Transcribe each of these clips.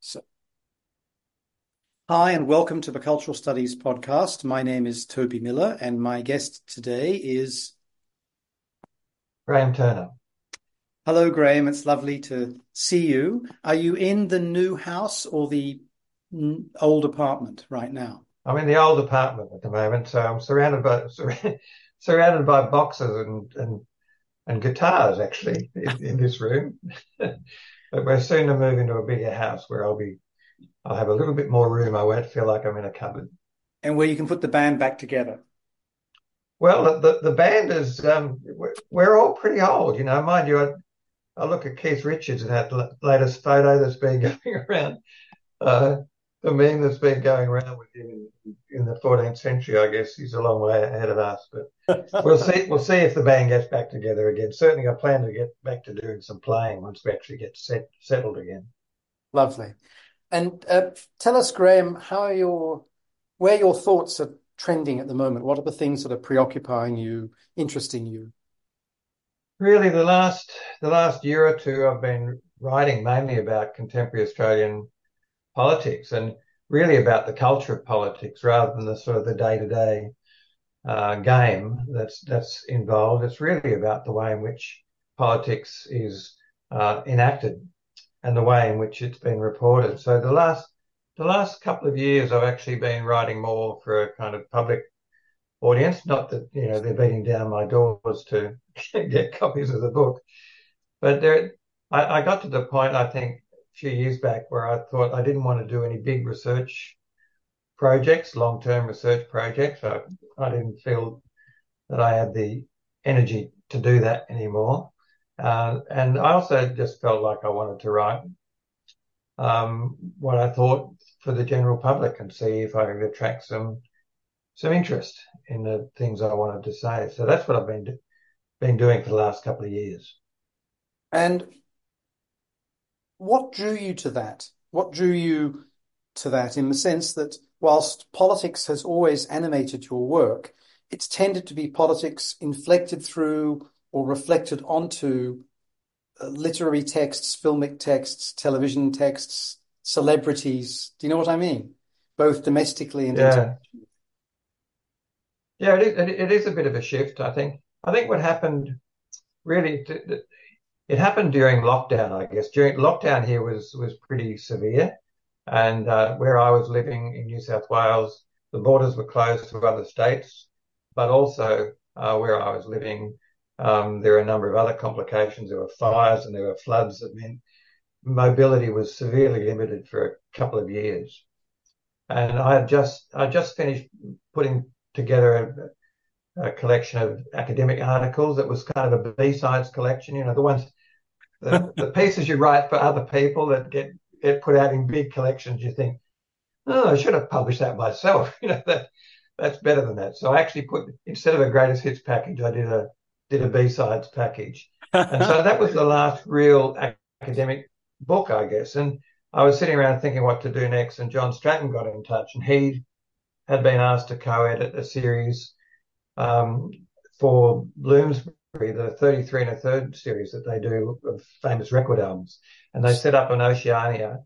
So, hi, and welcome to the Cultural Studies podcast. My name is Toby Miller, and my guest today is Graeme Turner. Hello, Graeme. It's lovely to see you. Are you in the new house or the old apartment right now? I'm in the old apartment at the moment, so I'm surrounded by surrounded by boxes and and, and guitars actually in, in this room. But we're soon to move into a bigger house where I'll be, I'll have a little bit more room. I won't feel like I'm in a cupboard. And where you can put the band back together. Well, the the band is, um, we're, all pretty old, you know. Mind you, I, I look at Keith Richards and that latest photo that's been going around. Uh, the meme that's been going around with him in, in, the 14th century, I guess he's a long way ahead of us. But we'll see. We'll see if the band gets back together again. Certainly, I plan to get back to doing some playing once we actually get set, settled again. Lovely. And uh, tell us, Graeme, how are your where your thoughts are trending at the moment? What are the things that are preoccupying you, interesting you? Really, the last the last year or two, I've been writing mainly about contemporary Australian politics and really about the culture of politics rather than the sort of the day to day game that's that's involved. It's really about the way in which politics is uh, enacted and the way in which it's been reported. So the last the last couple of years, I've actually been writing more for a kind of public audience. Not that you know they're beating down my doors to get copies of the book, but there, I, I got to the point I think few years back where I thought I didn't want to do any big research projects, long term research projects. I, I didn't feel that I had the energy to do that anymore. Uh, and I also just felt like I wanted to write um, what I thought for the general public and see if I could attract some some interest in the things I wanted to say. So that's what I've been been doing for the last couple of years. And what drew you to that? What drew you to that in the sense that whilst politics has always animated your work, it's tended to be politics inflected through or reflected onto uh, literary texts, filmic texts, television texts, celebrities. Do you know what I mean? Both domestically and yeah. internationally. Yeah, it is, it is a bit of a shift, I think. I think what happened really, it happened during lockdown, I guess. During lockdown here was was pretty severe, and uh, where I was living in New South Wales, the borders were closed to other states, but also uh, where I was living, um, there were a number of other complications. There were fires and there were floods that meant mobility was severely limited for a couple of years. And I had just I just finished putting together a, a collection of academic articles that was kind of a B-sides collection, you know, the ones the, the pieces you write for other people that get get put out in big collections, you think, oh, I should have published that myself. You know that that's better than that. So I actually put instead of a greatest hits package, I did a did a B sides package, and so that was the last real academic book, I guess. And I was sitting around thinking what to do next, and Jon Stratton got in touch, and he had been asked to co-edit a series um, for Bloomsbury the 33 and a third series that they do of famous record albums. And they set up an Oceania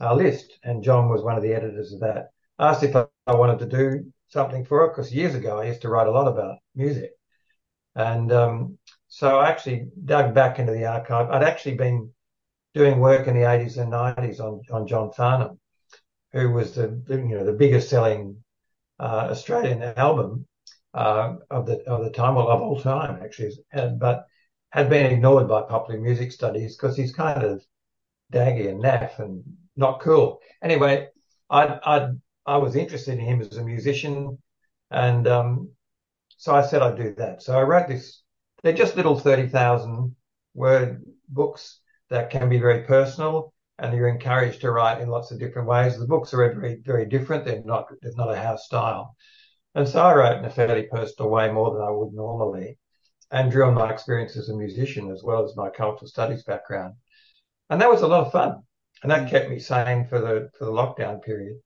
uh, list. And Jon was one of the editors of that. Asked if I, I wanted to do something for it because years ago I used to write a lot about music. And um, so I actually dug back into the archive. I'd actually been doing work in the 80s and 90s on, on John Farnham, who was the, you know, the biggest selling uh, Australian album uh, of the of the time, well, of all time actually, but had been ignored by popular music studies because he's kind of daggy and naff and not cool. Anyway, I I I was interested in him as a musician, and um, so I said I'd do that. So I wrote this. They're just little thirty thousand word books that can be very personal, and you're encouraged to write in lots of different ways. The books are very very different. They're not. There's not a house style. And so I wrote in a fairly personal way more than I would normally and drew on my experience as a musician as well as my cultural studies background. And that was a lot of fun. And that kept me sane for the, for the lockdown period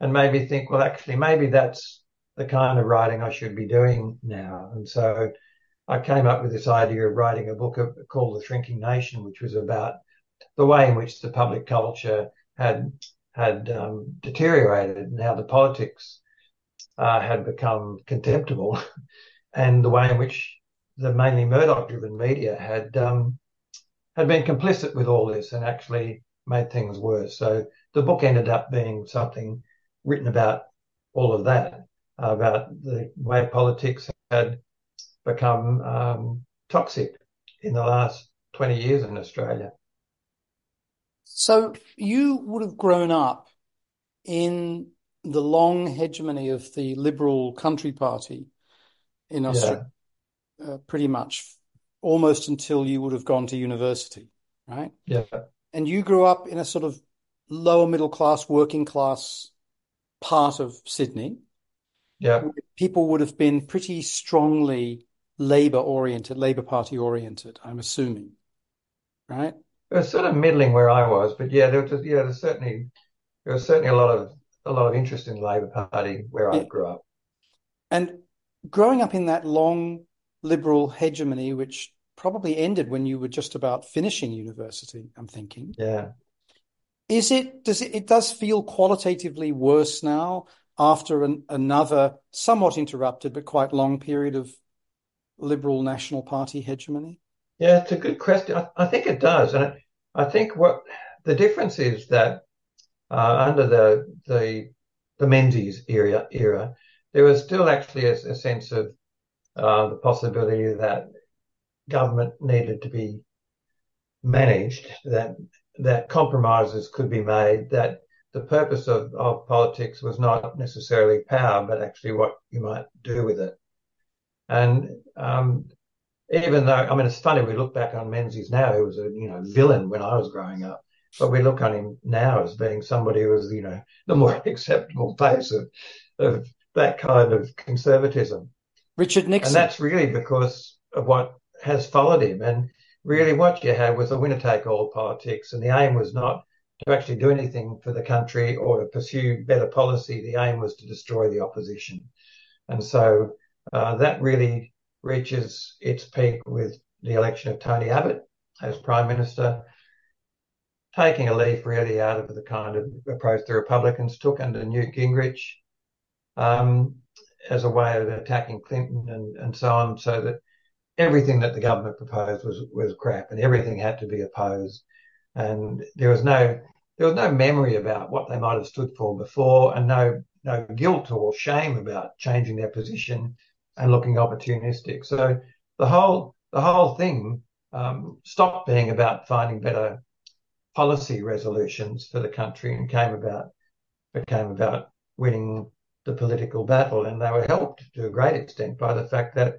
and made me think, well, actually, maybe that's the kind of writing I should be doing now. And so I came up with this idea of writing a book called The Shrinking Nation, which was about the way in which the public culture had had um, deteriorated and how the politics uh, had become contemptible, and the way in which the mainly Murdoch-driven media had um, had been complicit with all this and actually made things worse. So the book ended up being something written about all of that, about the way politics had become um, toxic in the last 20 years in Australia. So you would have grown up in the long hegemony of the Liberal Country Party in Australia, yeah. uh, pretty much almost until you would have gone to university, right? Yeah. And you grew up in a sort of lower middle class, working class part of Sydney. Yeah. People would have been pretty strongly Labor oriented, Labor Party oriented, I'm assuming, right? It was sort of middling where I was, but yeah, there was yeah, there's certainly there was certainly a lot of a lot of interest in the Labor Party where yeah. I grew up. And growing up in that long liberal hegemony, which probably ended when you were just about finishing university, I'm thinking. Yeah. Is it does it it does feel qualitatively worse now after an, another somewhat interrupted but quite long period of liberal national party hegemony? Yeah, it's a good question. I, I think it does, and I think what the difference is that uh, under the the the Menzies era era, there was still actually a, a sense of uh, the possibility that government needed to be managed, that that compromises could be made, that the purpose of, of politics was not necessarily power, but actually what you might do with it. And um, even though, I mean, it's funny, we look back on Menzies now, who was a, you know, villain when I was growing up, but we look on him now as being somebody who was, you know, the more acceptable face of, of that kind of conservatism. Richard Nixon. And that's really because of what has followed him. And really what you had was a winner take all politics. And the aim was not to actually do anything for the country or to pursue better policy. The aim was to destroy the opposition. And so uh, that really reaches its peak with the election of Tony Abbott as Prime Minister, taking a leaf really out of the kind of approach the Republicans took under Newt Gingrich um, as a way of attacking Clinton and, and so on, so that everything that the government proposed was was crap and everything had to be opposed. And there was no there was no memory about what they might have stood for before and no no guilt or shame about changing their position and looking opportunistic. So the whole the whole thing um, stopped being about finding better policy resolutions for the country and came about became about winning the political battle. And they were helped to a great extent by the fact that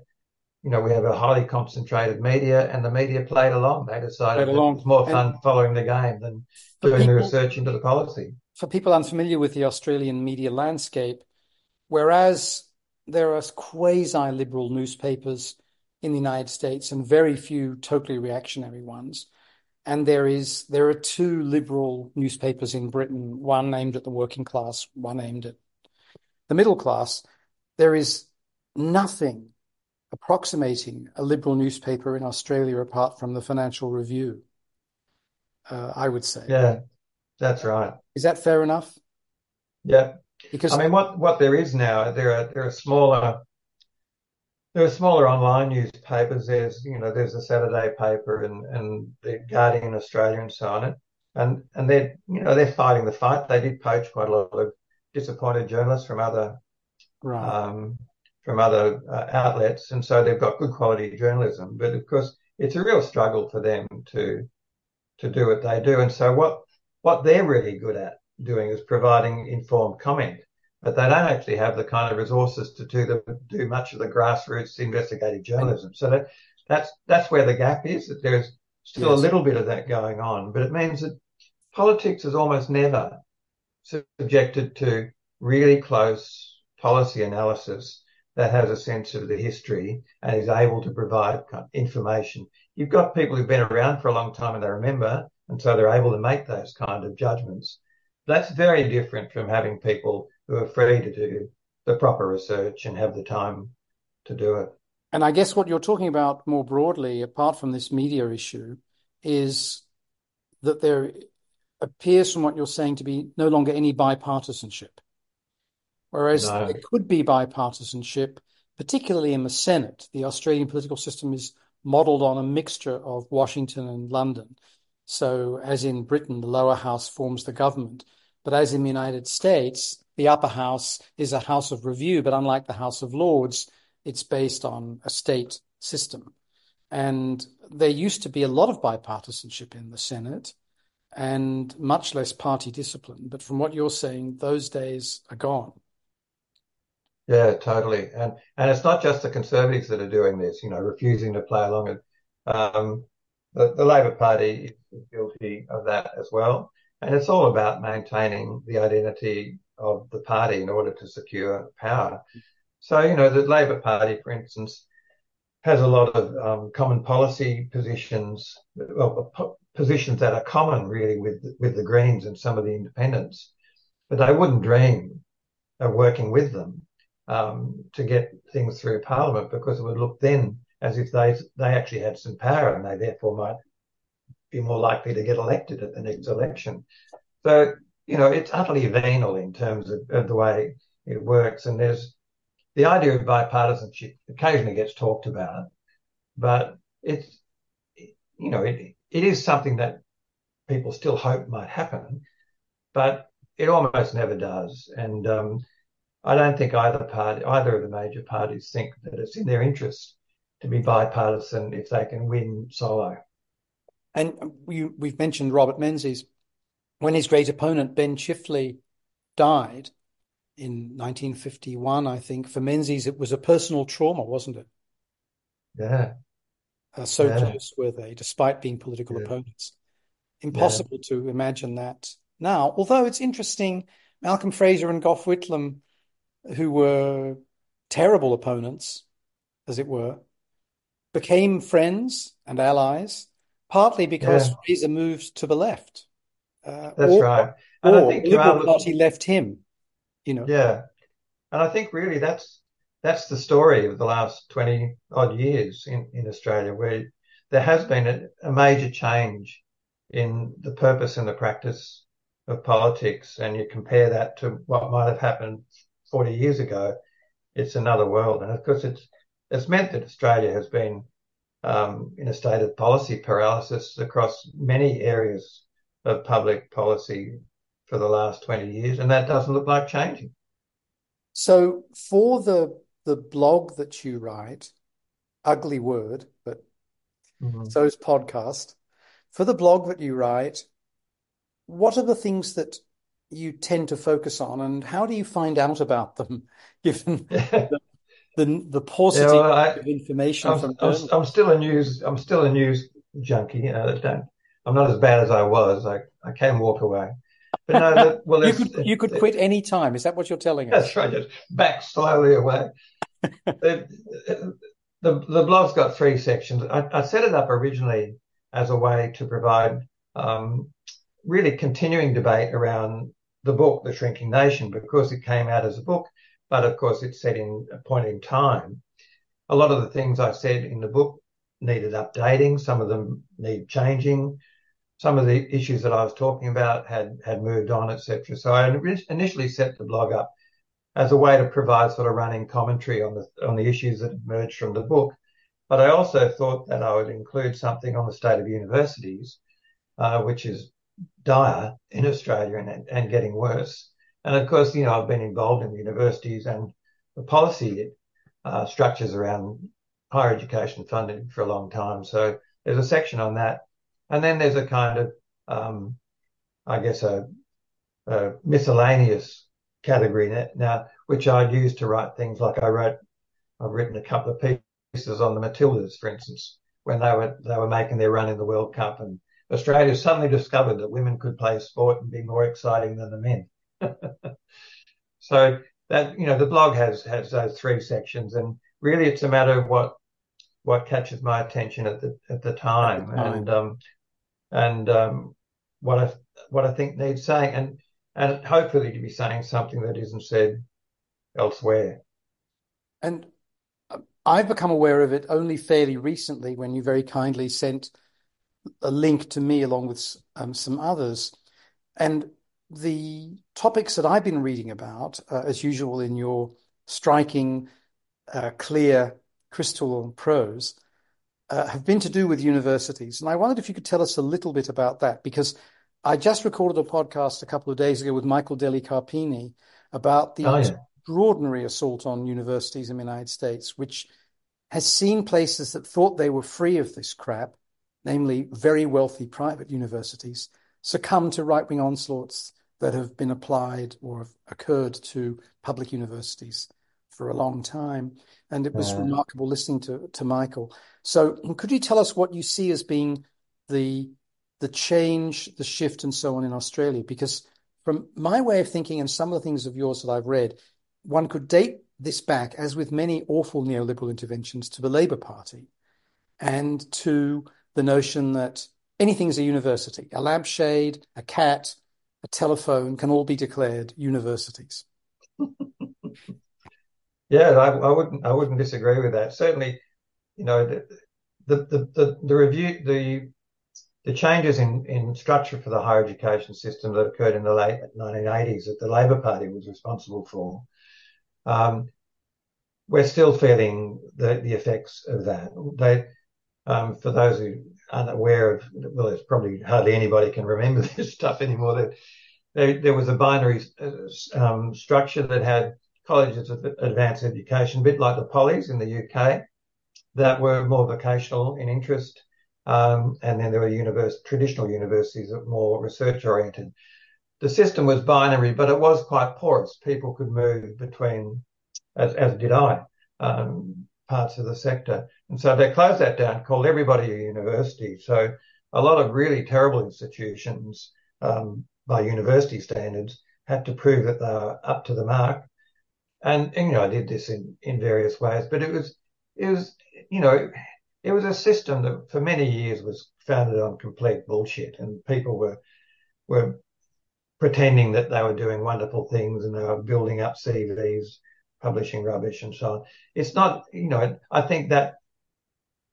you know we have a highly concentrated media, and the media played along. They decided it was more fun and following the game than doing people, the research into the policy. For people unfamiliar with the Australian media landscape, whereas there are quasi liberal newspapers in the United States and very few totally reactionary ones. And there is there are two liberal newspapers in Britain, one aimed at the working class, one aimed at the middle class. There is nothing approximating a liberal newspaper in Australia apart from the Financial Review. Uh, I would say. Yeah, that's right. Is that fair enough? Yeah, because I mean, what what there is now, there are there are smaller there are smaller online newspapers. There's you know there's the Saturday paper and and the Guardian Australia and so on. And and they're you know they're fighting the fight. They did poach quite a lot of disappointed journalists from other right. um, from other uh, outlets, and so they've got good quality journalism. But of course, it's a real struggle for them to to do what they do. And so what what they're really good at doing is providing informed comment, but they don't actually have the kind of resources to do the do much of the grassroots investigative journalism. So that that's that's where the gap is. That there's still yes. a little bit of that going on, but it means that politics is almost never subjected to really close policy analysis that has a sense of the history and is able to provide information. You've got people who've been around for a long time and they remember, and so they're able to make those kind of judgments. That's very different from having people Uh, who are free to do the proper research and have the time to do it. And I guess what you're talking about more broadly, apart from this media issue, is that there appears from what you're saying to be no longer any bipartisanship. Whereas No. there could be bipartisanship, particularly in the Senate. The Australian political system is modelled on a mixture of Washington and London. So, as in Britain, the lower house forms the government. But as in the United States, the upper house is a house of review, but unlike the House of Lords, it's based on a state system. And there used to be a lot of bipartisanship in the Senate and much less party discipline. But from what you're saying, those days are gone. Yeah, totally. And and it's not just the Conservatives that are doing this, you know, refusing to play along it. Um, the, the Labor Party is guilty of that as well. And it's all about maintaining the identity of the party in order to secure power. So, you know, the Labor Party, for instance, has a lot of um, common policy positions, well, positions that are common really with with the Greens and some of the independents, but they wouldn't dream of working with them um, to get things through Parliament because it would look then as if they they actually had some power and they therefore might be more likely to get elected at the next election. So you know it's utterly venal in terms of, of the way it works, and there's the idea of bipartisanship occasionally gets talked about, but it's you know it it is something that people still hope might happen, but it almost never does, and um, I don't think either party, either of the major parties, think that it's in their interest to be bipartisan if they can win solo. And we, we've mentioned Robert Menzies. When his great opponent Ben Chifley died in 1951, I think for Menzies it was a personal trauma, wasn't it? Yeah. Uh, so Yeah. close were they, despite being political Yeah. opponents. Impossible to imagine that now. Although it's interesting, Malcolm Fraser and Gough Whitlam, who were terrible opponents, as it were, became friends and allies, partly because Yeah. Fraser moved to the left. Uh, That's or, right. And I think the Liberal Party left him, you know. Yeah. And I think really that's that's the story of the last 20 odd years in, in Australia, where there has been a, a major change in the purpose and the practice of politics. And you compare that to what might have happened 40 years ago, it's another world. And of course, it's it's meant that Australia has been um, in a state of policy paralysis across many areas of public policy for the last 20 years, and that doesn't look like changing. So for the the blog that you write, ugly word, but Mhm. so is podcast. For the blog that you write, what are the things that you tend to focus on, and how do you find out about them, given Yeah. the the paucity Yeah, well, I, of information I'm, from I'm. I'm still a news, I'm still a news junkie. Uh, don't, I'm not as bad as I was. I, I can walk away. But no, well, You could you could it- quit any time. Is that what you're telling us? That's right. Just back slowly away. the, the the blog's got three sections. I, I set it up originally as a way to provide um, really continuing debate around the book, The Shrinking Nation, because it came out as a book, but of course it's set in a point in time. A lot of the things I said in the book needed updating. Some of them need changing. Some of the issues that I was talking about had had moved on, etc. So I initially set the blog up as a way to provide sort of running commentary on the on the issues that emerged from the book. But I also thought that I would include something on the state of universities, uh, which is dire in Australia and, and getting worse. And of course, you know, I've been involved in the universities and the policy uh, structures around higher education funding for a long time. So there's a section on that. And then there's a kind of, um, I guess, a, a miscellaneous category now, which I'd use to write things like I wrote, I've written a couple of pieces on the Matildas, for instance, when they were they were making their run in the World Cup, and Australia suddenly discovered that women could play sport and be more exciting than the men. so that you know, the blog has has those three sections, and really it's a matter of what what catches my attention at the at the time, At the time. and um, and um, what I what I think needs saying, and and hopefully to be saying something that isn't said elsewhere. And uh, I've become aware of it only fairly recently when you very kindly sent a link to me along with um, some others And the topics that I've been reading about, uh, as usual in your striking, uh, clear, crystal prose, uh, have been to do with universities. And I wondered if you could tell us a little bit about that, because I just recorded a podcast a couple of days ago with Michael Delli Carpini about the Oh, yeah. extraordinary assault on universities in the United States, which has seen places that thought they were free of this crap, namely very wealthy private universities, succumb to right wing onslaughts that have been applied or have occurred to public universities for a long time. And it was Uh, remarkable listening to, to Michael. So could you tell us what you see as being the the change, the shift, and so on in Australia? Because from my way of thinking and some of the things of yours that I've read, one could date this back, as with many awful neoliberal interventions, to the Labor Party and to the notion that anything's a university. A lampshade, a cat, a telephone can all be declared universities. yeah, I, I wouldn't I wouldn't disagree with that. Certainly, you know, the the the, the, review the the changes in, in structure for the higher education system that occurred in the late 1980s that the Labor Party was responsible for, um, we're still feeling the, the effects of that. They, um, for those who aren't aware of, well, there's probably hardly anybody can remember this stuff anymore. That there, there was a binary um, structure that had colleges of advanced education, a bit like the polys in the UK, that were more vocational in interest um, and then there were univers- traditional universities that were more research oriented. The system was binary, but it was quite porous. People could move between, as, as did I, um, parts of the sector. And so they closed that down, called everybody a university. So a lot of really terrible institutions, um, by university standards, had to prove that they were up to the mark. And, and you know, I did this in, in various ways, but it was, it was, you know, it was a system that for many years was founded on complete bullshit and people were were pretending that they were doing wonderful things and they were building up CVs, publishing rubbish and so on. It's not, you know, I think that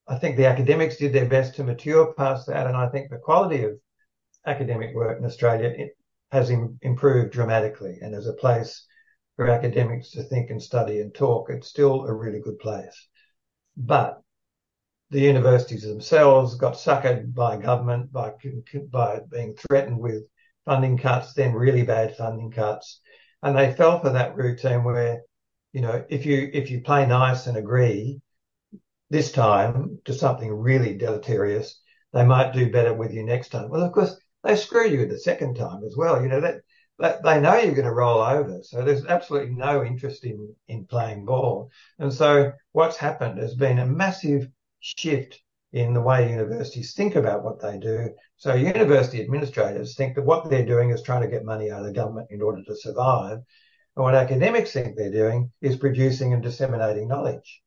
I think the academics did their best to mature past that, and I think the quality of academic work in Australia has Im- improved dramatically. And as a place for academics to think and study and talk, it's still a really good place. But the universities themselves got suckered by government by by being threatened with funding cuts, then really bad funding cuts, and they fell for that routine where, you know, if you if you play nice and agree this time to something really deleterious, they might do better with you next time. Well, of course, they screw you the second time as well. You know that, they know you're going to roll over, so there's absolutely no interest in in playing ball. And so what's happened has been a massive shift in the way universities think about what they do. So university administrators think that what they're doing is trying to get money out of the government in order to survive. And what academics think they're doing is producing and disseminating knowledge.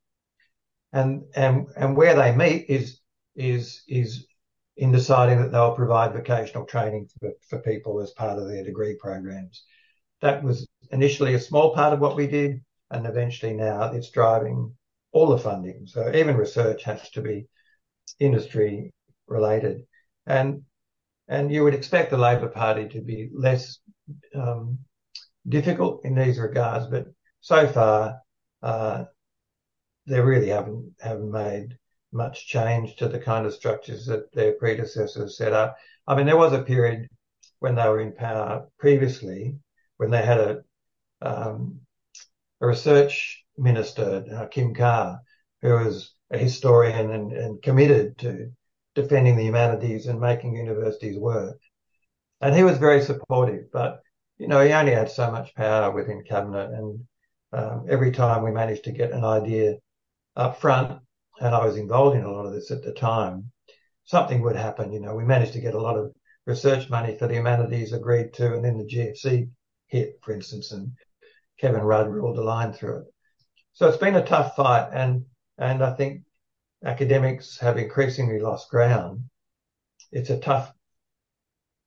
And and and where they meet is is is in deciding that they'll provide vocational training for, for people as part of their degree programs. That was initially a small part of what we did, and eventually now it's driving all the funding. So even research has to be industry related. And and you would expect the Labor Party to be less um, difficult in these regards, but so far uh, they really haven't haven't made much change to the kind of structures that their predecessors set up. I mean, there was a period when they were in power previously when they had a um, a research minister, uh, Kim Carr, who was a historian and, and committed to defending the humanities and making universities work. And he was very supportive, but you know, he only had so much power within cabinet, and um, every time we managed to get an idea up front, and I was involved in a lot of this at the time, something would happen. You know, we managed to get a lot of research money for the humanities agreed to, and then the GFC hit, for instance, and Kevin Rudd ruled the line through it. So it's been a tough fight, and and I think academics have increasingly lost ground. It's a tough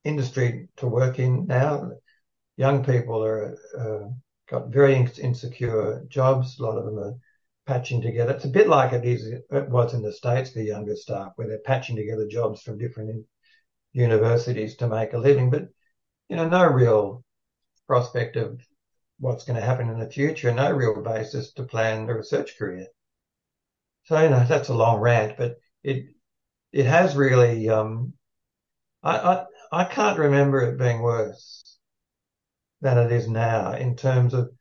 industry to work in now. Young people are uh, got very insecure jobs. A lot of them are patching together. It's a bit like it is it was in the states for younger staff, where they're patching together jobs from different universities to make a living. But you know, no real prospect of what's going to happen in the future, no real basis to plan a research career. So, you know, that's a long rant, but it it has really um, I, I I can't remember it being worse than it is now in terms of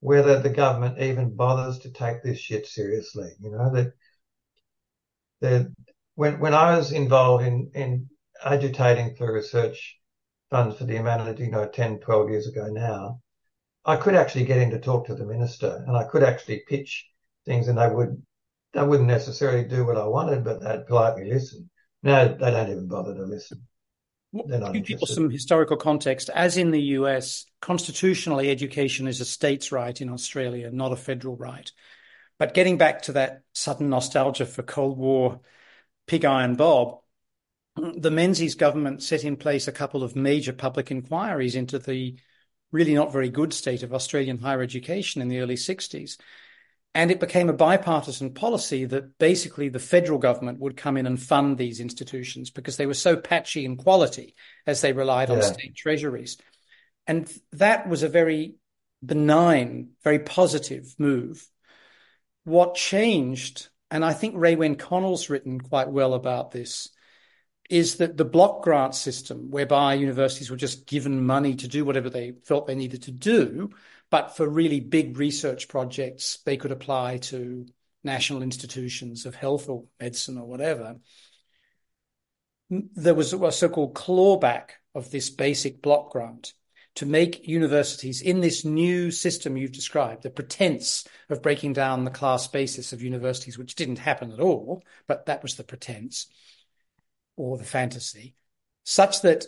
whether the government even bothers to take this shit seriously. You know, that the when when I was involved in in agitating for research funds for the humanities, you know, 10, 12 years ago now, I could actually get in to talk to the minister and I could actually pitch things and they would they wouldn't necessarily do what I wanted, but they'd politely listen. Now they don't even bother to listen. Give people some historical context. As in the US, constitutionally, education is a state's right in Australia, not a federal right. But getting back to that sudden nostalgia for Cold War pig iron Bob, the Menzies government set in place a couple of major public inquiries into the really not very good state of Australian higher education in the early 60s. And it became a bipartisan policy that basically the federal government would come in and fund these institutions because they were so patchy in quality as they relied on state treasuries. And that was a very benign, very positive move. What changed, and I think Raewyn Connell's written quite well about this, is that the block grant system, whereby universities were just given money to do whatever they felt they needed to do, but for really big research projects, they could apply to national institutions of health or medicine or whatever. There was a so-called clawback of this basic block grant to make universities in this new system you've described, the pretense of breaking down the class basis of universities, which didn't happen at all, but that was the pretense or the fantasy, such that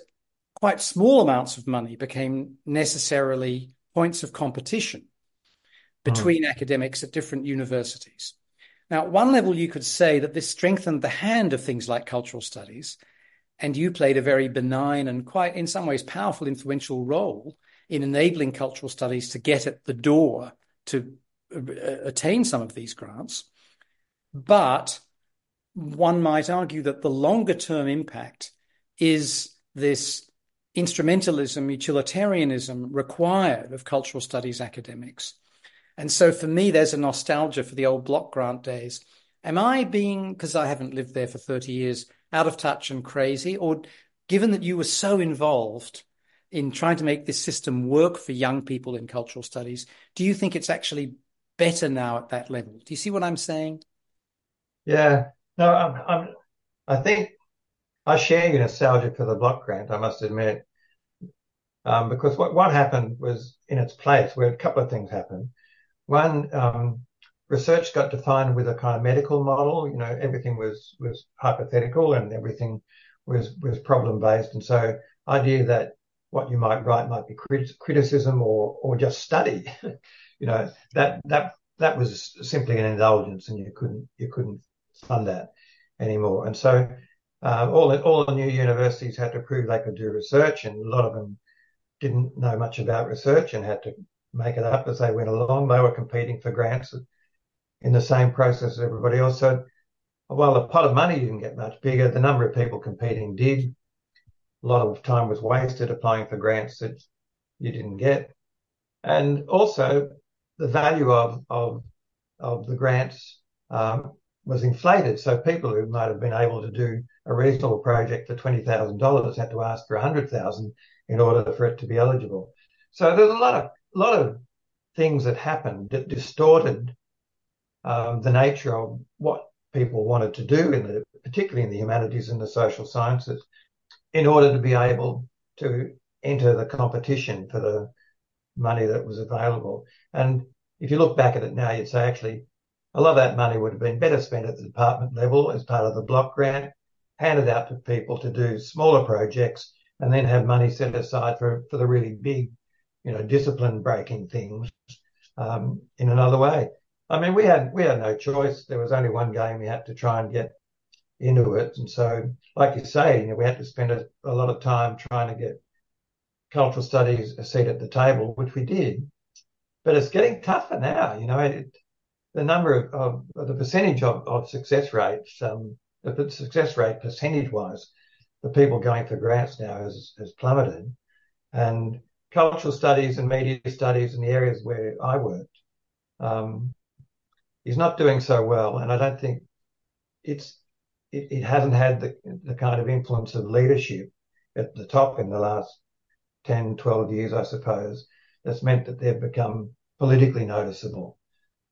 quite small amounts of money became necessarily points of competition between mm. academics at different universities. Now, at one level, you could say that this strengthened the hand of things like cultural studies, and you played a very benign and quite, in some ways, powerful, influential role in enabling cultural studies to get at the door to uh, attain some of these grants. But one might argue that the longer term impact is this instrumentalism, utilitarianism required of cultural studies academics. And so for me, there's a nostalgia for the old block grant days. Am I being, because I haven't lived there for 30 years, out of touch and crazy? Or given that you were so involved in trying to make this system work for young people in cultural studies, do you think it's actually better now at that level? Do you see what I'm saying? Yeah, no, I'm, I'm I think I share your nostalgia for the block grant, I must admit. Um, because what, what happened was in its place, where a couple of things happened. One, um, research got defined with a kind of medical model. You know, everything was was hypothetical and everything was was problem based. And so, idea that what you might write might be crit- criticism or or just study. you know, that that that was simply an indulgence, and you couldn't you couldn't fund that anymore. And so uh, all, the, all the new universities had to prove they could do research, and a lot of them didn't know much about research and had to make it up as they went along. They were competing for grants in the same process as everybody else. So while the pot of money didn't get much bigger, the number of people competing did. A lot of time was wasted applying for grants that you didn't get. And also the value of, of, of the grants um, was inflated. So people who might have been able to do a reasonable project for $20,000 had to ask for 100,000 in order for it to be eligible. So there's a lot of, lot of things that happened that distorted um, the nature of what people wanted to do in the, particularly in the humanities and the social sciences in order to be able to enter the competition for the money that was available. And if you look back at it now, you'd say actually a lot of that money would have been better spent at the department level as part of the block grant, handed out to people to do smaller projects, and then have money set aside for, for the really big, you know, discipline breaking things um, in another way. I mean, we had we had no choice. There was only one game we had to try and get into it, and so, like you say, you know, we had to spend a, a lot of time trying to get cultural studies a seat at the table, which we did. But it's getting tougher now. You know, it, the number of, of the percentage of, of success rates, um, the success rate percentage wise, the people going for grants now has, has plummeted. and cultural studies and media studies in the areas where I worked. Um, he's not doing so well, and I don't think it's it, it hasn't had the, the kind of influence of leadership at the top in the last 10, 12 years, I suppose, that's meant that they've become politically noticeable.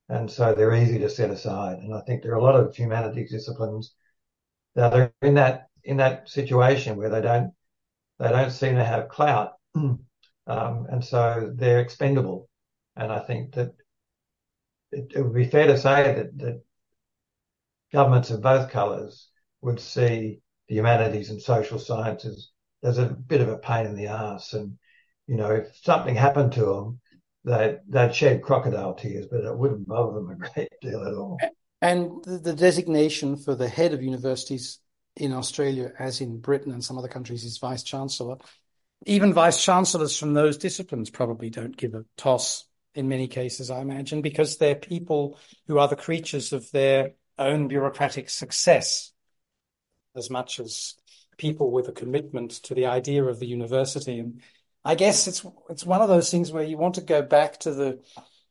And so they're easy to set aside. And I think there are a lot of humanities disciplines that are in that in that situation where they don't they don't seem to have clout, um, and so they're expendable. And I think that it, it would be fair to say that, that governments of both colours would see the humanities and social sciences as a bit of a pain in the ass. And, you know, if something happened to them, they'd, they'd shed crocodile tears, but it wouldn't bother them a great deal at all. And the designation for the head of universities in Australia, as in Britain and some other countries, is vice chancellor. Even vice chancellors from those disciplines probably don't give a toss in many cases, I imagine, because they're people who are the creatures of their own bureaucratic success as much as people with a commitment to the idea of the university. And I guess it's it's one of those things where you want to go back to the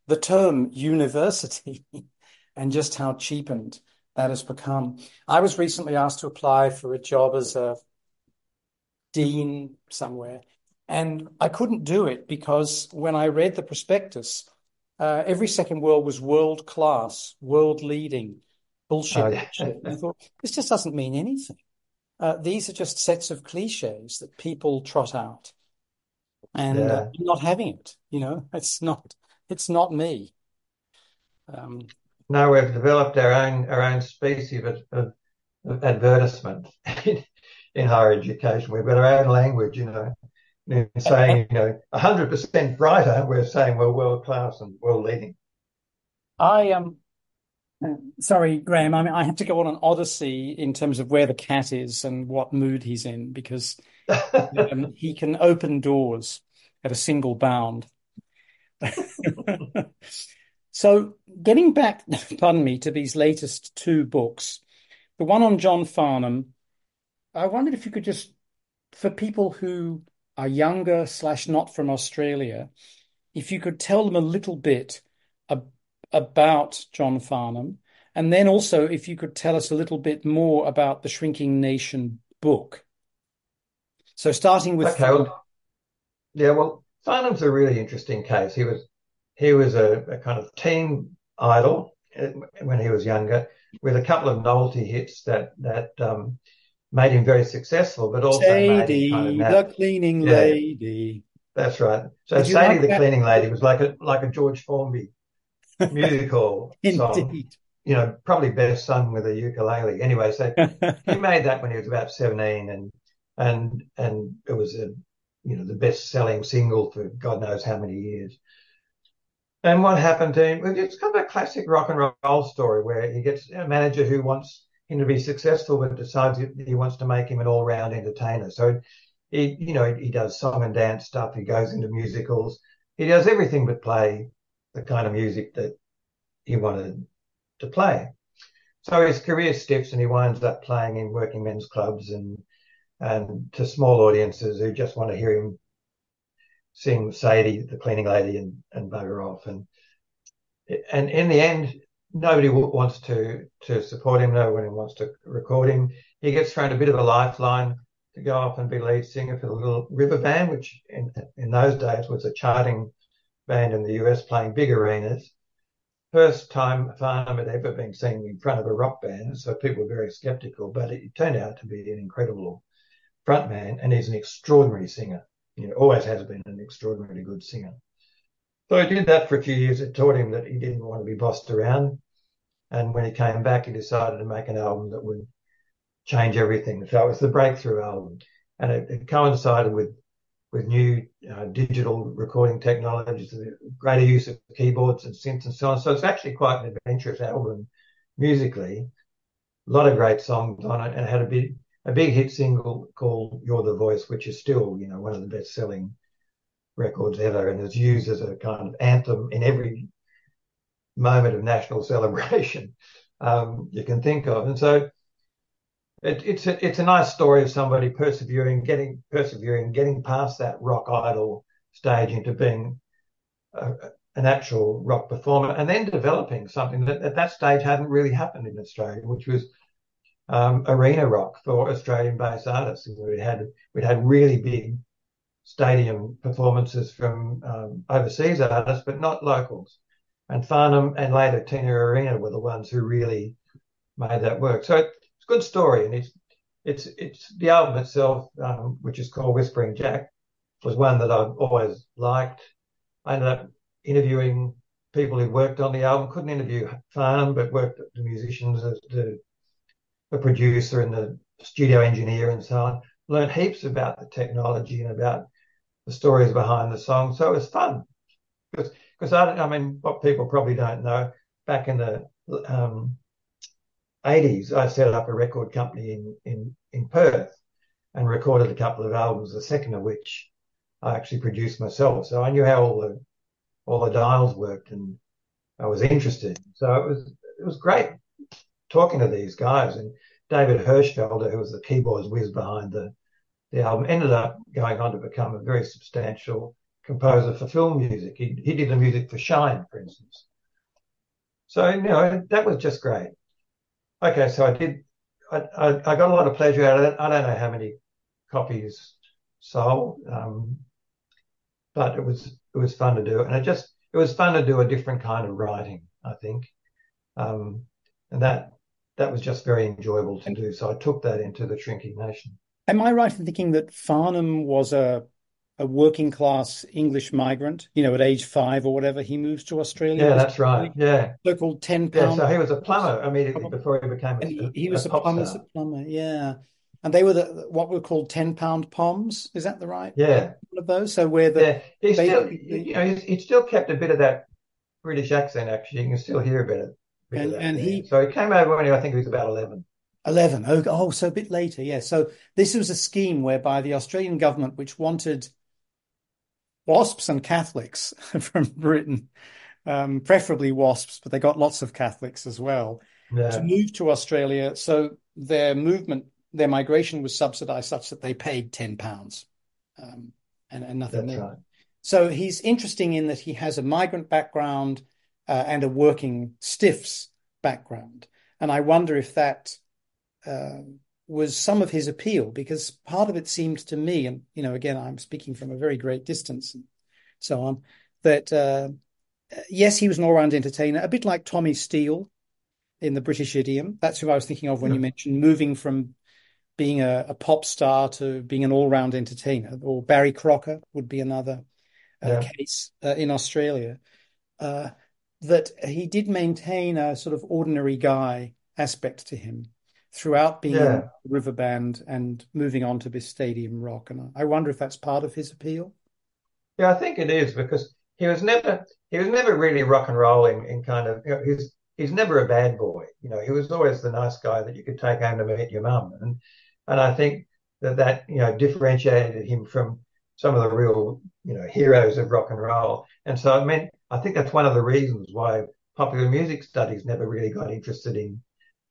the term university and just how cheapened that has become. I was recently asked to apply for a job as a dean somewhere, and I couldn't do it because when I read the prospectus, uh, every second word was world class, world leading, bullshit. Oh, yeah. I thought this just doesn't mean anything. Uh, these are just sets of cliches that people trot out, and yeah. uh, not having it. You know, it's not. It's not me. Um, no, we've developed our own our own species of, of, of advertisement in, in higher education. We've got our own language. You know, in saying, you know, 100% brighter, we're saying we're world class and world leading. I um, sorry, Graeme. I mean, I have to go on an odyssey in terms of where the cat is and what mood he's in because um, he can open doors at a single bound. so, getting back, pardon me, to these latest two books, the one on John Farnham, I wondered if you could just, for people who are younger slash not from Australia, if you could tell them a little bit ab- about John Farnham, and then also if you could tell us a little bit more about the Shrinking Nation book. So starting with okay, well, yeah, well, Farnham's a really interesting case. He was he was a, a kind of teen idol uh, when he was younger, with a couple of novelty hits that that um, made him very successful, but also Sadie, kind of the cleaning yeah, lady. That's right. So Sadie, the that? cleaning lady, was like a like a George Formby musical song. You know, probably best sung with a ukulele. Anyway, so he made that when he was about seventeen, and and and it was a you know the best selling single for God knows how many years. And what happened to him? It's kind of a classic rock and roll story where he gets a manager who wants him to be successful, but decides he wants to make him an all-round entertainer. So he, you know, he does song and dance stuff. He goes into musicals. He does everything but play the kind of music that he wanted to play. So his career stiffs and he winds up playing in working men's clubs and and to small audiences who just want to hear him sing Sadie, the cleaning lady, and and bugger off. And and in the end, nobody wants to to support him. No one wants to record him. He gets thrown a bit of a lifeline to go off and be lead singer for the Little River Band, which in in those days was a charting band in the US playing big arenas. First time Farnham had ever been seen in front of a rock band, so people were very skeptical. But it turned out to be an incredible frontman, and he's an extraordinary singer. You know, always has been an extraordinarily good singer. So he did that for a few years. It taught him that he didn't want to be bossed around. And when he came back, he decided to make an album that would change everything. So it was the breakthrough album. And it, it coincided with, with new uh, digital recording technologies, the greater use of keyboards and synths and so on. So it's actually quite an adventurous album musically. A lot of great songs on it and it had a big, a big hit single called You're the Voice, which is still, you know, one of the best selling records ever and is used as a kind of anthem in every moment of national celebration um, you can think of. And so it, it's a, it's a nice story of somebody persevering, getting persevering, getting past that rock idol stage into being a, an actual rock performer, and then developing something that at that stage hadn't really happened in Australia, which was um, arena rock for Australian-based artists. we'd had we'd had really big stadium performances from um, overseas artists, but not locals. And Farnham and later Tina Arena were the ones who really made that work. So it's a good story, and it's it's it's the album itself, um, which is called Whispering Jack, was one that I've always liked. I ended up interviewing people who worked on the album. Couldn't interview Farnham, but worked the musicians, as the, the producer and the studio engineer and so on. Learned heaps about the technology and about the stories behind the song. So it was fun because because I, I mean what people probably don't know back in the um, 80s I set up a record company in in in Perth and recorded a couple of albums the second of which I actually produced myself so I knew how all the all the dials worked and I was interested so it was it was great talking to these guys and David Hirschfelder who was the keyboards whiz behind the the album ended up going on to become a very substantial composer for film music. He, he did the music for Shine, for instance. So, you know, that was just great. Okay, so I did, I, I, I got a lot of pleasure out of it. I don't know how many copies sold, um, but it was, it was fun to do. And it just, it was fun to do a different kind of writing, I think. Um, and that, that was just very enjoyable to do. So I took that into the Shrinking Nation. Am I right in thinking that Farnham was a a working class English migrant? You know, at age five or whatever, he moves to Australia. Yeah, that's right. Yeah, so-called ten pound. Yeah, so he was a plumber immediately before he became. A, he, he, was a, a plumber. plumber. Yeah, and they were the what were called ten pound poms. Is that the right? Yeah, one of those. So where the yeah, he still you know still kept a bit of that British accent. Actually, you can still hear a bit of. And, and he so he came over when he, I think he was about eleven. 11. Oh, oh, so a bit later. Yeah. So this was a scheme whereby the Australian government, which wanted WASPs and Catholics from Britain, um, preferably WASPs, but they got lots of Catholics as well, yeah. to move to Australia. So their movement, their migration was subsidized such that they paid 10 pounds um, and, and, nothing That's more. Right. So he's interesting in that he has a migrant background uh, and a working stiffs background. And I wonder if that uh, was some of his appeal because part of it seemed to me, and you know, again, I'm speaking from a very great distance and so on, that uh, yes, he was an all-round entertainer, a bit like Tommy Steele in the British idiom. That's who I was thinking of when yeah. you mentioned moving from being a, a, pop star to being an all-round entertainer. Or Barry Crocker would be another uh, yeah. case uh, in Australia. Uh, that he did maintain a sort of ordinary guy aspect to him throughout being yeah. river band and moving on to this stadium rock. And I wonder if that's part of his appeal. Yeah, I think it is because he was never he was never really rock and roll in, in kind of you know, he's he's never a bad boy. You know, he was always the nice guy that you could take home to meet your mum. And and I think that that you know differentiated him from some of the real you know heroes of rock and roll. And so it mean I think that's one of the reasons why popular music studies never really got interested in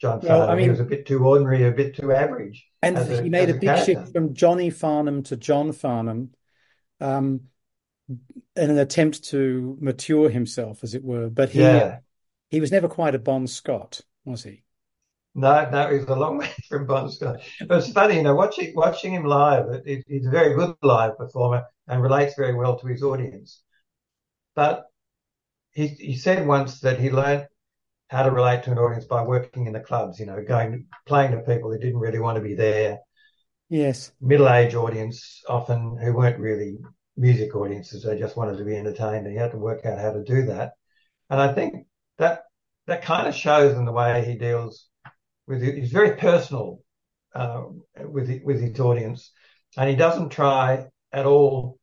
John Farnham. Well, I mean, he was a bit too ordinary, a bit too average. And a, he made a, a big character. shift from Johnny Farnham to John Farnham um, in an attempt to mature himself, as it were. But he yeah. he was never quite a Bon Scott, was he? No, no, he's a long way from Bon Scott. But it's funny, you know, watching watching him live. It, he's a very good live performer and relates very well to his audience. But he he said once that he learned how to relate to an audience by working in the clubs, you know, going playing to people who didn't really want to be there. Yes. Middle age audience often who weren't really music audiences, they just wanted to be entertained and he had to work out how to do that. And I think that that kind of shows in the way he deals with it. He's very personal uh, with with his audience, and he doesn't try at all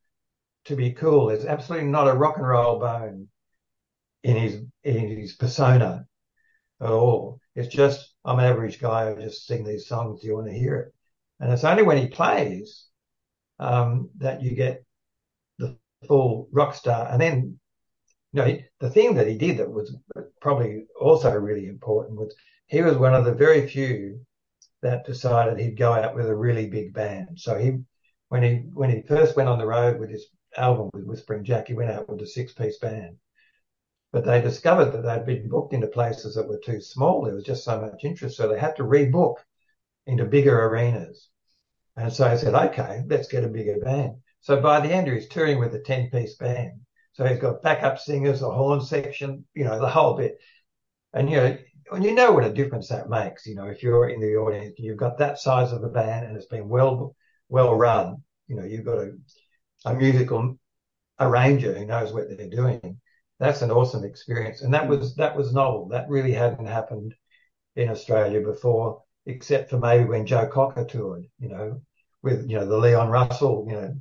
to be cool. There's absolutely not a rock and roll bone in his in his persona at all. It's just I'm an average guy. I just sing these songs. Do you want to hear it? And it's only when he plays um, that you get the full rock star. And then, you know, the thing that he did that was probably also really important was he was one of the very few that decided he'd go out with a really big band. So he, when he when he first went on the road with his album with Whispering Jack, he went out with a six piece band. But they discovered that they'd been booked into places that were too small. There was just so much interest, so they had to rebook into bigger arenas. And so I said, okay, let's get a bigger band. So by the end, he's touring with a 10 piece band. So he's got backup singers, a horn section, you know, the whole bit. And, you know, and you know what a difference that makes. You know, if you're in the audience, you've got that size of a band and it's been well, well run, you know, you've got a, a musical arranger who knows what they're doing. That's an awesome experience. And that was, that was novel. That really hadn't happened in Australia before except for maybe when Joe Cocker toured, you know, with, you know, the Leon Russell, you know,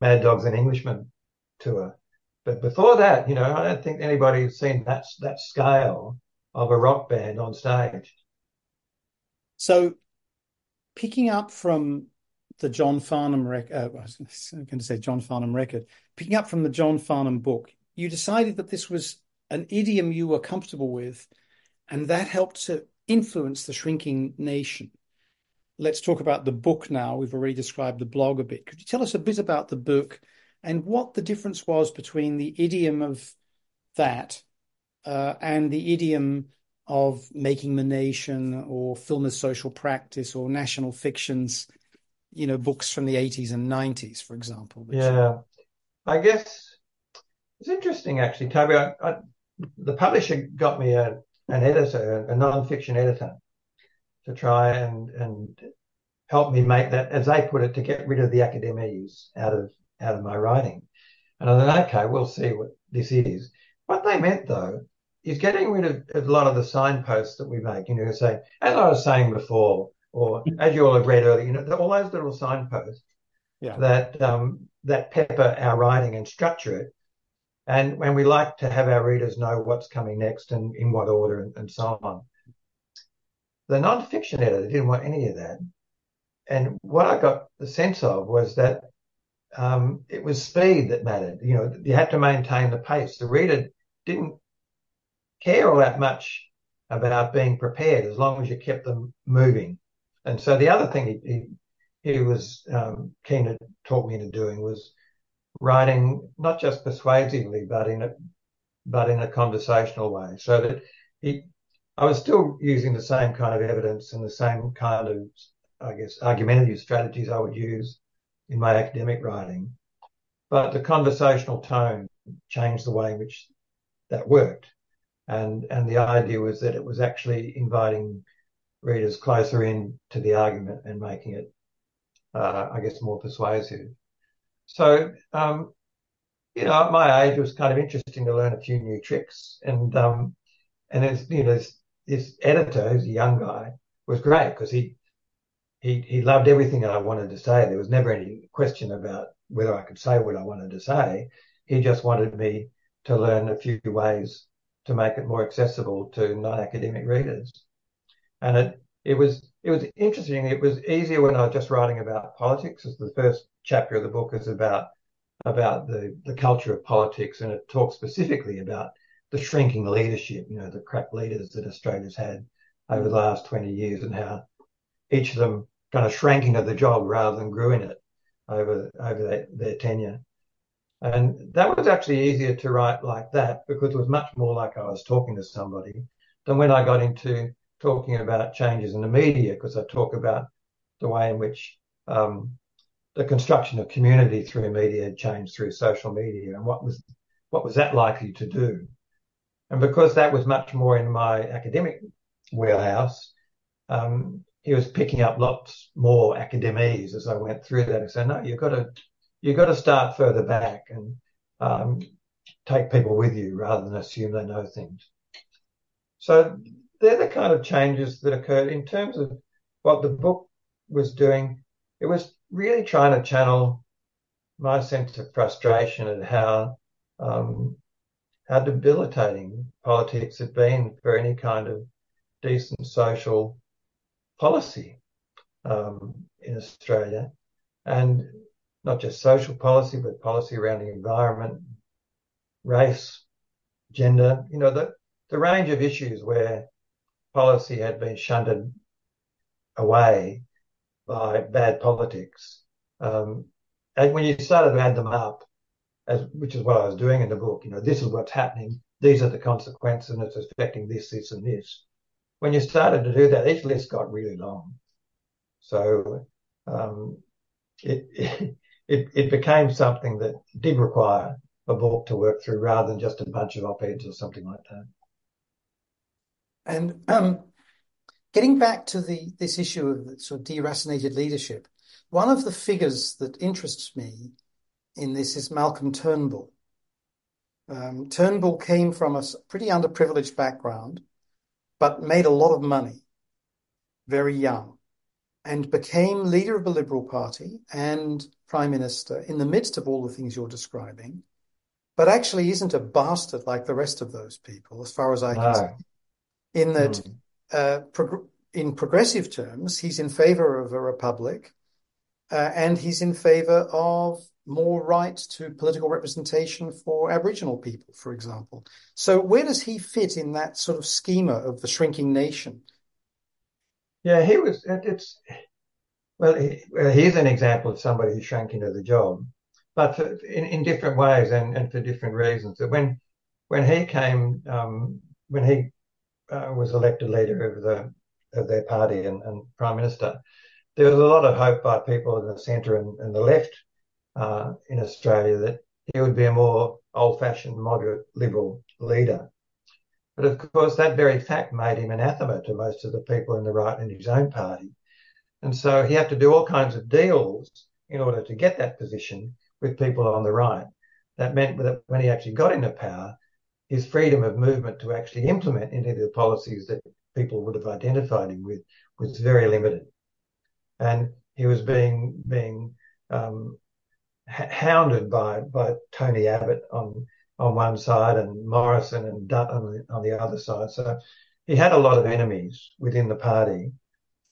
Mad Dogs and Englishmen tour. But before that, you know, I don't think anybody's seen that, that scale of a rock band on stage. So picking up from the John Farnham record, uh, I was going to say John Farnham record, picking up from the John Farnham book, you decided that this was an idiom you were comfortable with, and that helped to influence the shrinking nation. Let's talk about the book now. We've already described the blog a bit. Could you tell us a bit about the book and what the difference was between the idiom of that uh, and the idiom of making the nation or film as social practice or national fictions, you know, books from the 80s and 90s, for example? Yeah. I guess it's interesting, actually, Toby. I, I, the publisher got me a, an editor, a non-fiction editor, to try and and help me make that, as they put it, to get rid of the academese out of out of my writing. And I thought, okay, we'll see what this is. What they meant though is getting rid of, of a lot of the signposts that we make. You know, say, as I was saying before, or as you all have read earlier, you know, all those little signposts yeah. that um, that pepper our writing and structure it and when we like to have our readers know what's coming next and in what order and, and so on. The non-fiction editor didn't want any of that. And what I got the sense of was that um, it was speed that mattered. You know, you had to maintain the pace. The reader didn't care all that much about being prepared as long as you kept them moving. And so the other thing he, he, he was um, keen to talk me into doing was writing not just persuasively, but in a but in a conversational way, so that I was still using the same kind of evidence and the same kind of, I guess, argumentative strategies I would use in my academic writing, but the conversational tone changed the way in which that worked, and and the idea was that it was actually inviting readers closer in to the argument and making it, uh, I guess, more persuasive. So, um, you know, at my age, it was kind of interesting to learn a few new tricks. And, um, and it's, you know, this, this editor, who's a young guy, was great because he, he, he loved everything I wanted to say. There was never any question about whether I could say what I wanted to say. He just wanted me to learn a few ways to make it more accessible to non-academic readers. And it, it was, it was interesting. It was easier when I was just writing about politics as the first chapter of the book is about about the the culture of politics, and it talks specifically about the shrinking leadership. You know, the crap leaders that Australia's had over the last twenty years, and how each of them kind of shrank into the job rather than grew in it over over their, their tenure. And that was actually easier to write like that because it was much more like I was talking to somebody than when I got into talking about changes in the media because I talk about the way in which um, the construction of community through media changed through social media and what was what was that likely to do? And because that was much more in my academic wheelhouse um, he was picking up lots more academese as I went through that and said no you've got to you've got to start further back and um, take people with you rather than assume they know things. So they're the kind of changes that occurred. In terms of what the book was doing it was really trying to channel my sense of frustration at how um, how debilitating politics had been for any kind of decent social policy um, in Australia, and not just social policy, but policy around the environment, race, gender. You know the the range of issues where policy had been shunted away by bad politics. Um, and when you started to add them up, as which is what I was doing in the book, you know, this is what's happening, these are the consequences, and it's affecting this, this, and this. When you started to do that, each list got really long. So um, it, it it became something that did require a book to work through rather than just a bunch of op-eds or something like that. And um, getting back to the this issue of sort of deracinated leadership, one of the figures that interests me in this is Malcolm Turnbull. Um, Turnbull came from a pretty underprivileged background, but made a lot of money very young and became leader of the Liberal Party and Prime Minister in the midst of all the things you're describing, but actually isn't a bastard like the rest of those people, as far as I can no. see. In that, mm. Uh, prog- in progressive terms, he's in favor of a republic uh, and he's in favor of more right to political representation for Aboriginal people, for example. So, where does he fit in that sort of schema of the shrinking nation? Yeah, he was. It's well, he, he's an example of somebody who shrank into the job, but in, in different ways and, and for different reasons. When when he came, um, when he uh, was elected leader of the of their party and, and prime minister, there was a lot of hope by people in the centre and, and the left uh, in Australia that he would be a more old-fashioned, moderate, liberal leader. But of course, that very fact made him anathema to most of the people in the right in his own party. And so he had to do all kinds of deals in order to get that position with people on the right. That meant that when he actually got into power, his freedom of movement to actually implement any of the policies that people would have identified him with was very limited. And he was being being um, hounded by by Tony Abbott on on one side and Morrison and Dutt on the, on the other side. So he had a lot of enemies within the party.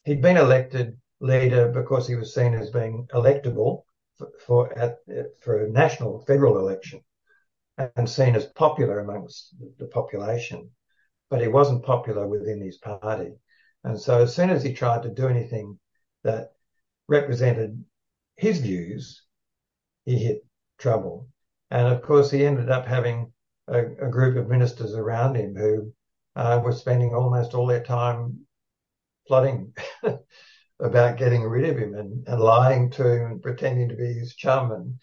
He'd been elected leader because he was seen as being electable for, for at for a national federal election and seen as popular amongst the population, but he wasn't popular within his party. And so as soon as he tried to do anything that represented his views, he hit trouble. And of course, he ended up having a, a group of ministers around him who uh, were spending almost all their time plotting about getting rid of him and, and lying to him and pretending to be his chum. And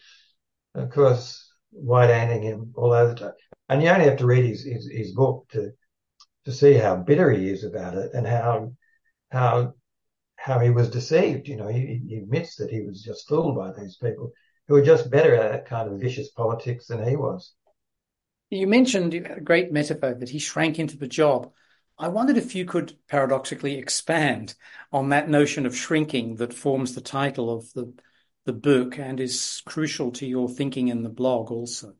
of course, white anting him all over the time. And you only have to read his, his, his book to, to see how bitter he is about it and how, how, how he was deceived. You know, he, he admits that he was just fooled by these people who were just better at that kind of vicious politics than he was. You mentioned a great metaphor that he shrank into the job. I wondered if you could paradoxically expand on that notion of shrinking that forms the title of the, the book and is crucial to your thinking in the blog also.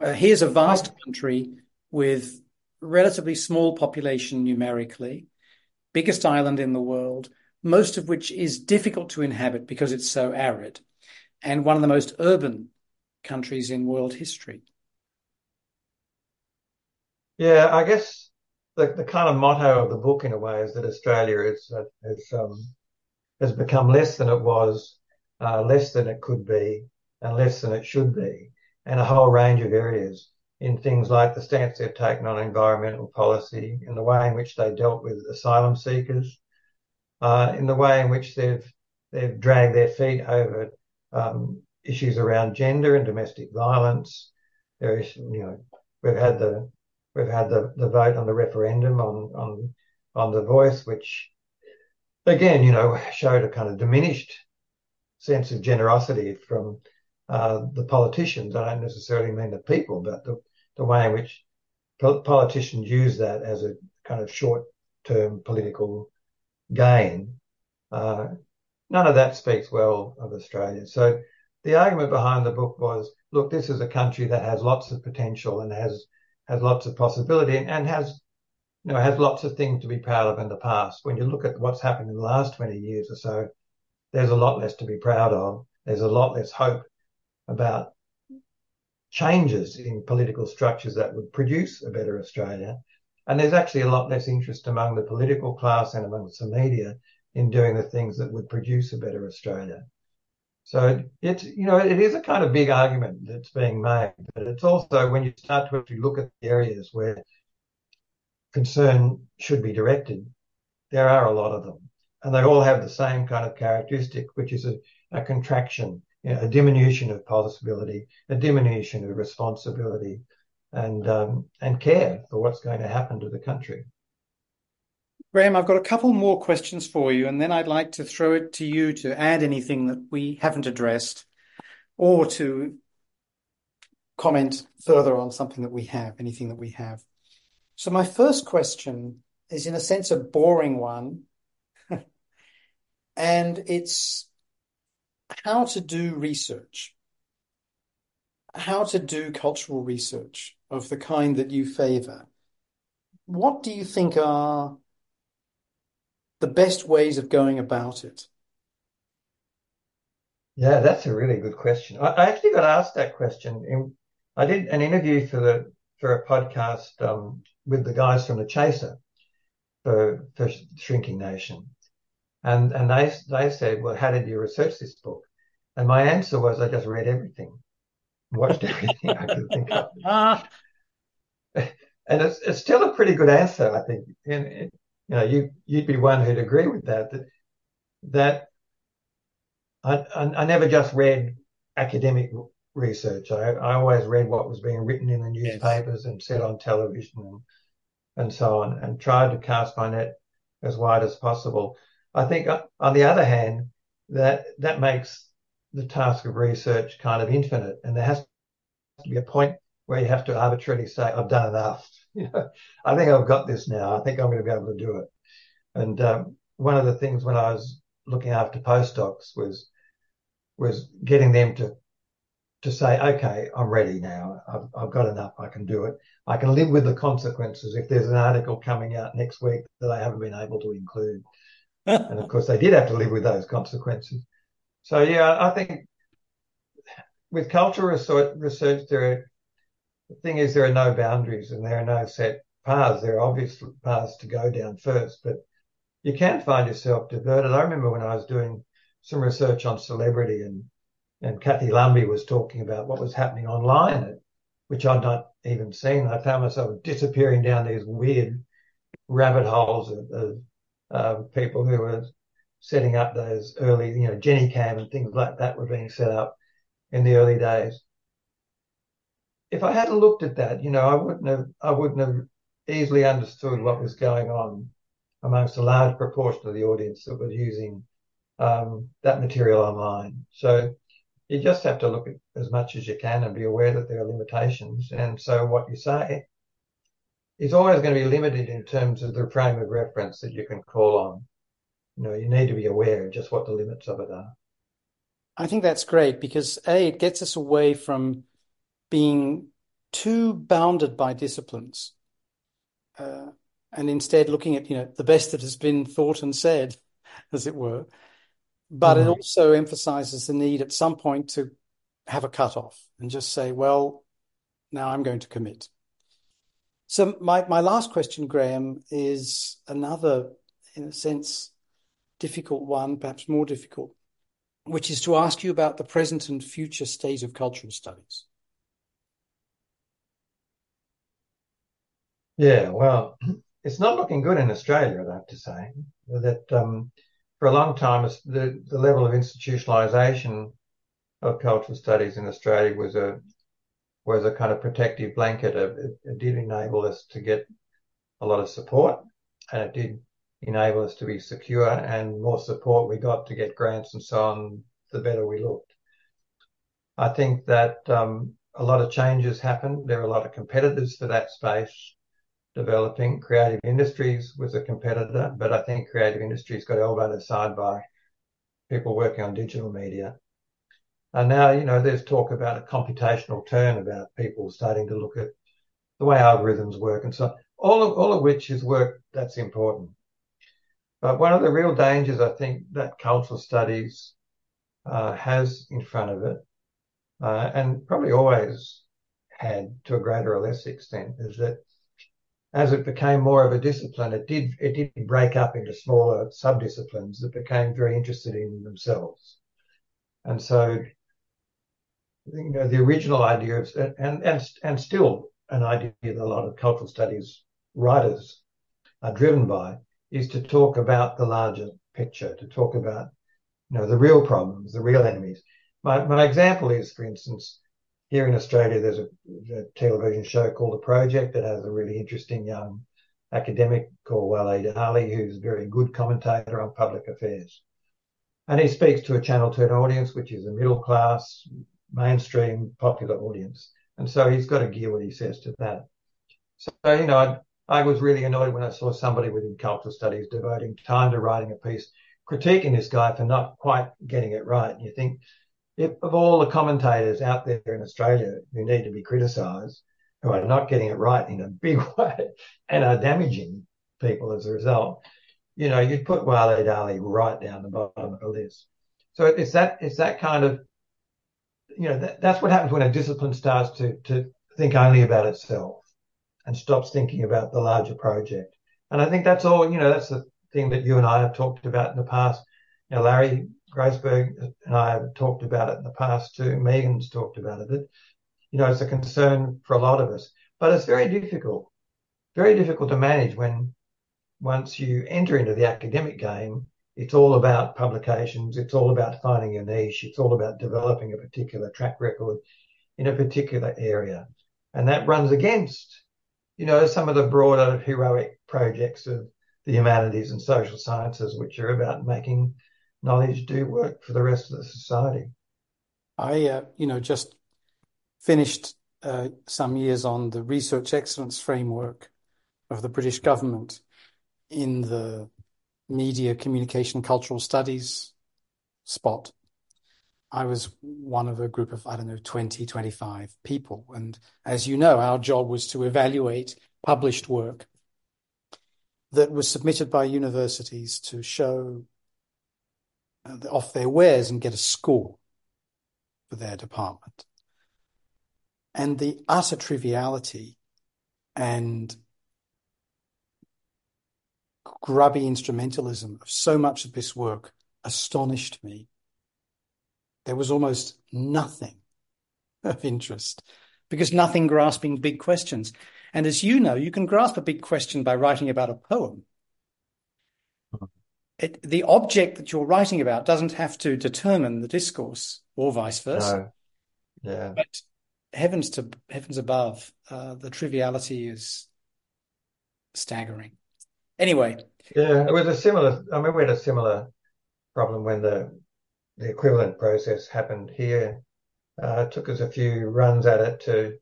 Uh, here's a vast country with relatively small population numerically, biggest island in the world, most of which is difficult to inhabit because it's so arid and one of the most urban countries in world history. Yeah, I guess the, the kind of motto of the book, in a way, is that Australia is, is um, has become less than it was, uh, less than it could be, and less than it should be, and a whole range of areas in things like the stance they've taken on environmental policy, in the way in which they dealt with asylum seekers, uh, in the way in which they've they've dragged their feet over um, issues around gender and domestic violence. There is, you know, we've had the we've had the, the vote on the referendum on on on the voice, which again, you know, showed a kind of diminished sense of generosity from uh, the politicians. I don't necessarily mean the people, but the, the way in which politicians use that as a kind of short term political gain. Uh, none of that speaks well of Australia. So the argument behind the book was, look, this is a country that has lots of potential and has has lots of possibility and, and has you know has lots of things to be proud of in the past. When you look at what's happened in the last 20 years or so, there's a lot less to be proud of. There's a lot less hope about changes in political structures that would produce a better Australia. And there's actually a lot less interest among the political class and amongst the media in doing the things that would produce a better Australia. So it's, you know, it is a kind of big argument that's being made, but it's also when you start to actually look at the areas where concern should be directed, there are a lot of them. And they all have the same kind of characteristic, which is a, a contraction, you know, a diminution of possibility, a diminution of responsibility, and um, and care for what's going to happen to the country. Graeme, I've got a couple more questions for you, and then I'd like to throw it to you to add anything that we haven't addressed or to comment further on something that we have, anything that we have. So my first question is in a sense a boring one, and it's how to do research, how to do cultural research of the kind that you favor. What do you think are the best ways of going about it? Yeah, that's a really good question. I, I actually got asked that question. In, I did an interview for the for a podcast um, with the guys from the Chaser for, for Shrinking Nation, and and they they said, "Well, how did you research this book?" And my answer was, "I just read everything, watched everything I could think of." and it's it's still a pretty good answer, I think. And you know, you you'd be one who'd agree with that. That that I I, I never just read academic research. I, I always read what was being written in the newspapers yes. and said on television and and so on, and tried to cast my net as wide as possible. I think, uh, on the other hand, that that makes the task of research kind of infinite, and there has to be a point where you have to arbitrarily say, "I've done enough." You know, I think I've got this now. I think I'm going to be able to do it. And um, one of the things when I was looking after postdocs was was getting them to to say, okay, I'm ready now. I've, I've got enough. I can do it. I can live with the consequences if there's an article coming out next week that I haven't been able to include. And of course, they did have to live with those consequences. So yeah, I think with cultural research, there are, the thing is there are no boundaries and there are no set paths. There are obvious paths to go down first, but you can find yourself diverted. I remember when I was doing some research on celebrity and and Kathy Lumby was talking about what was happening online, which I'd not even seen. I found myself disappearing down these weird rabbit holes of, of uh, people who were setting up those early, you know, JenniCam and things like that were being set up in the early days. If I hadn't looked at that, you know, I wouldn't have, I wouldn't have easily understood what was going on amongst a large proportion of the audience that was using um, that material online. So you just have to look at as much as you can and be aware that there are limitations. And so what you say is always going to be limited in terms of the frame of reference that you can call on. You know, you need to be aware of just what the limits of it are. I think that's great because A, it gets us away from being too bounded by disciplines. Uh, and instead looking at, you know, the best that has been thought and said, as it were, but it also emphasizes the need at some point to have a cutoff and just say, well, now I'm going to commit. So my, my last question, Graeme, is another, in a sense, difficult one, perhaps more difficult, which is to ask you about the present and future state of cultural studies. Yeah, well, it's not looking good in Australia, I'd have to say. That um, for a long time, the, the level of institutionalization of cultural studies in Australia was a was a kind of protective blanket. It, it did enable us to get a lot of support, and it did enable us to be secure. And more support we got to get grants and so on, the better we looked. I think that um, a lot of changes happened. There are a lot of competitors for that space developing. Creative Industries was a competitor, but I think Creative Industries got elbowed aside by people working on digital media. And now, you know, there's talk about a computational turn about people starting to look at the way algorithms work and so on. All of, all of which is work that's important. But one of the real dangers I think that cultural studies uh, has in front of it, uh, and probably always had to a greater or less extent, is that as it became more of a discipline, it did it did break up into smaller sub-disciplines that became very interested in themselves. And so, you know, the original idea of and and and still an idea that a lot of cultural studies writers are driven by is to talk about the larger picture, to talk about you know the real problems, the real enemies. My my example is, for instance, here in Australia, there's a, a, television show called The Project that has a really interesting young academic called Waleed Aly, who's a very good commentator on public affairs. And he speaks to a Channel 10 audience, which is a middle class, mainstream, popular audience. And so he's got to gear what he says to that. So, you know, I, I was really annoyed when I saw somebody within cultural studies devoting time to writing a piece critiquing this guy for not quite getting it right. And you think, if of all the commentators out there in Australia who need to be criticised, who are not getting it right in a big way and are damaging people as a result, you know, you'd put Waleed Aly right down the bottom of the list. So it's that it's that kind of, you know, that, that's what happens when a discipline starts to to think only about itself and stops thinking about the larger project. And I think that's all, you know, that's the thing that you and I have talked about in the past. You know, Larry Grossberg and I have talked about it in the past too. Megan's talked about it. That, you know, it's a concern for a lot of us, but it's very difficult, very difficult to manage when once you enter into the academic game, it's all about publications. It's all about finding a niche. It's all about developing a particular track record in a particular area. And that runs against, you know, some of the broader heroic projects of the humanities and social sciences, which are about making knowledge do work for the rest of the society. I, uh, you know, just finished uh, some years on the research excellence framework of the British government in the media, communication, cultural studies spot. I was one of a group of, I don't know, 20, 25 people. And as you know, our job was to evaluate published work that was submitted by universities to show uh, off their wares and get a score for their department. And the utter triviality and grubby instrumentalism of so much of this work astonished me. There was almost nothing of interest because nothing grasping big questions. And as you know, you can grasp a big question by writing about a poem it, the object that you're writing about doesn't have to determine the discourse or vice versa. No. Yeah. But heavens to heavens above, uh, the triviality is staggering. Anyway. Yeah, it was a similar. I mean, we had a similar problem when the the equivalent process happened here. Uh, it took us a few runs at it to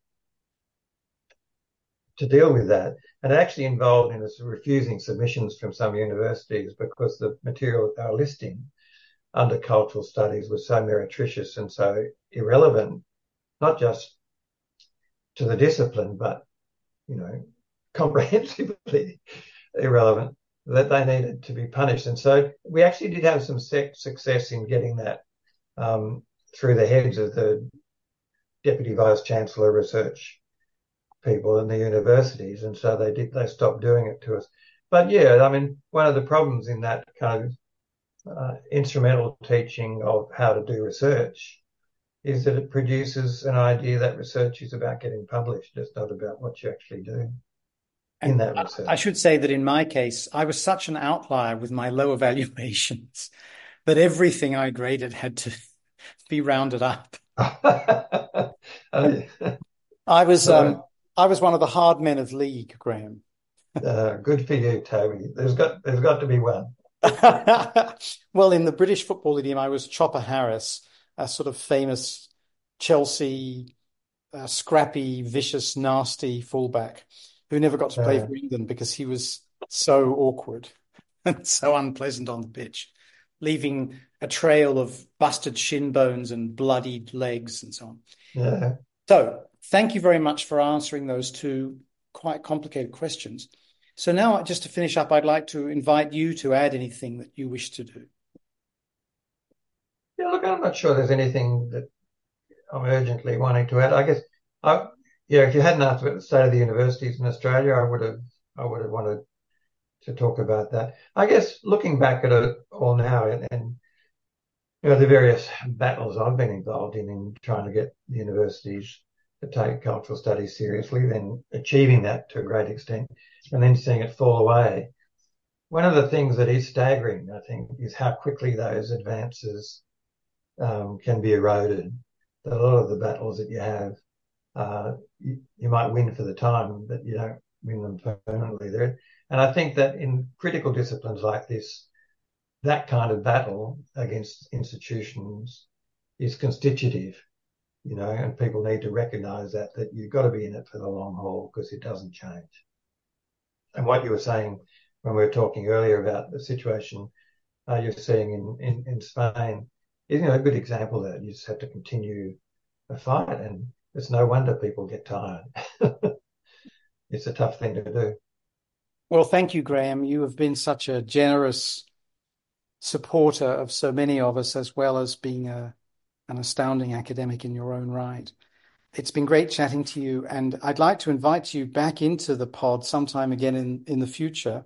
to deal with that and actually involved in us refusing submissions from some universities because the material they were listing under cultural studies was so meretricious and so irrelevant, not just to the discipline, but you know, comprehensively irrelevant that they needed to be punished. And so we actually did have some success in getting that um, through the heads of the deputy vice chancellor research people in the universities, and so they did they stopped doing it to us. But yeah, I mean, one of the problems in that kind of uh, instrumental teaching of how to do research is that it produces an idea that research is about getting published. It's not about what you actually do in that research. I should say that in my case, I was such an outlier with my low evaluations that everything I graded had to be rounded up. Oh, I was um, I was one of the hard men of league, Graeme. uh, good for you, Toby. There's got there's got to be one. well, in the British football idiom, I was Chopper Harris, a sort of famous Chelsea, uh, scrappy, vicious, nasty fullback who never got to play for England because he was so awkward and so unpleasant on the pitch, leaving a trail of busted shin bones and bloodied legs and so on. Yeah. So Thank you very much for answering those two quite complicated questions. So now, just to finish up, I'd like to invite you to add anything that you wish to do. Yeah, look, I'm not sure there's anything that I'm urgently wanting to add. I guess, I, yeah, if you hadn't asked about the state of the universities in Australia, I would have I would have wanted to talk about that. I guess looking back at it all now and, and you know the various battles I've been involved in in trying to get the universities to take cultural studies seriously, then achieving that to a great extent, and then seeing it fall away. One of the things that is staggering, I think, is how quickly those advances um, can be eroded. A lot of the battles that you have, uh, you, might win for the time, but you don't win them permanently. There, and I think that in critical disciplines like this, that kind of battle against institutions is constitutive, you know, and people need to recognize that, that you've got to be in it for the long haul because it doesn't change. And what you were saying when we were talking earlier about the situation uh, you're seeing in, in, in Spain is, you know, a good example that you just have to continue the fight and it's no wonder people get tired. it's a tough thing to do. Well, thank you, Graeme. You have been such a generous supporter of so many of us, as well as being a, an astounding academic in your own right. It's been great chatting to you, and I'd like to invite you back into the pod sometime again in, in the future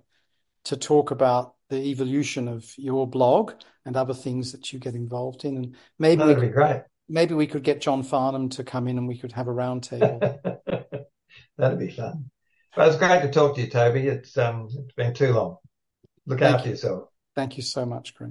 to talk about the evolution of your blog and other things that you get involved in. And maybe that'd be great. Maybe we could get John Farnham to come in and we could have a roundtable. that'd be fun. Well, it's great to talk to you, Toby. It's um, it's been too long. Look Thank after you. yourself. Thank you so much, Graeme.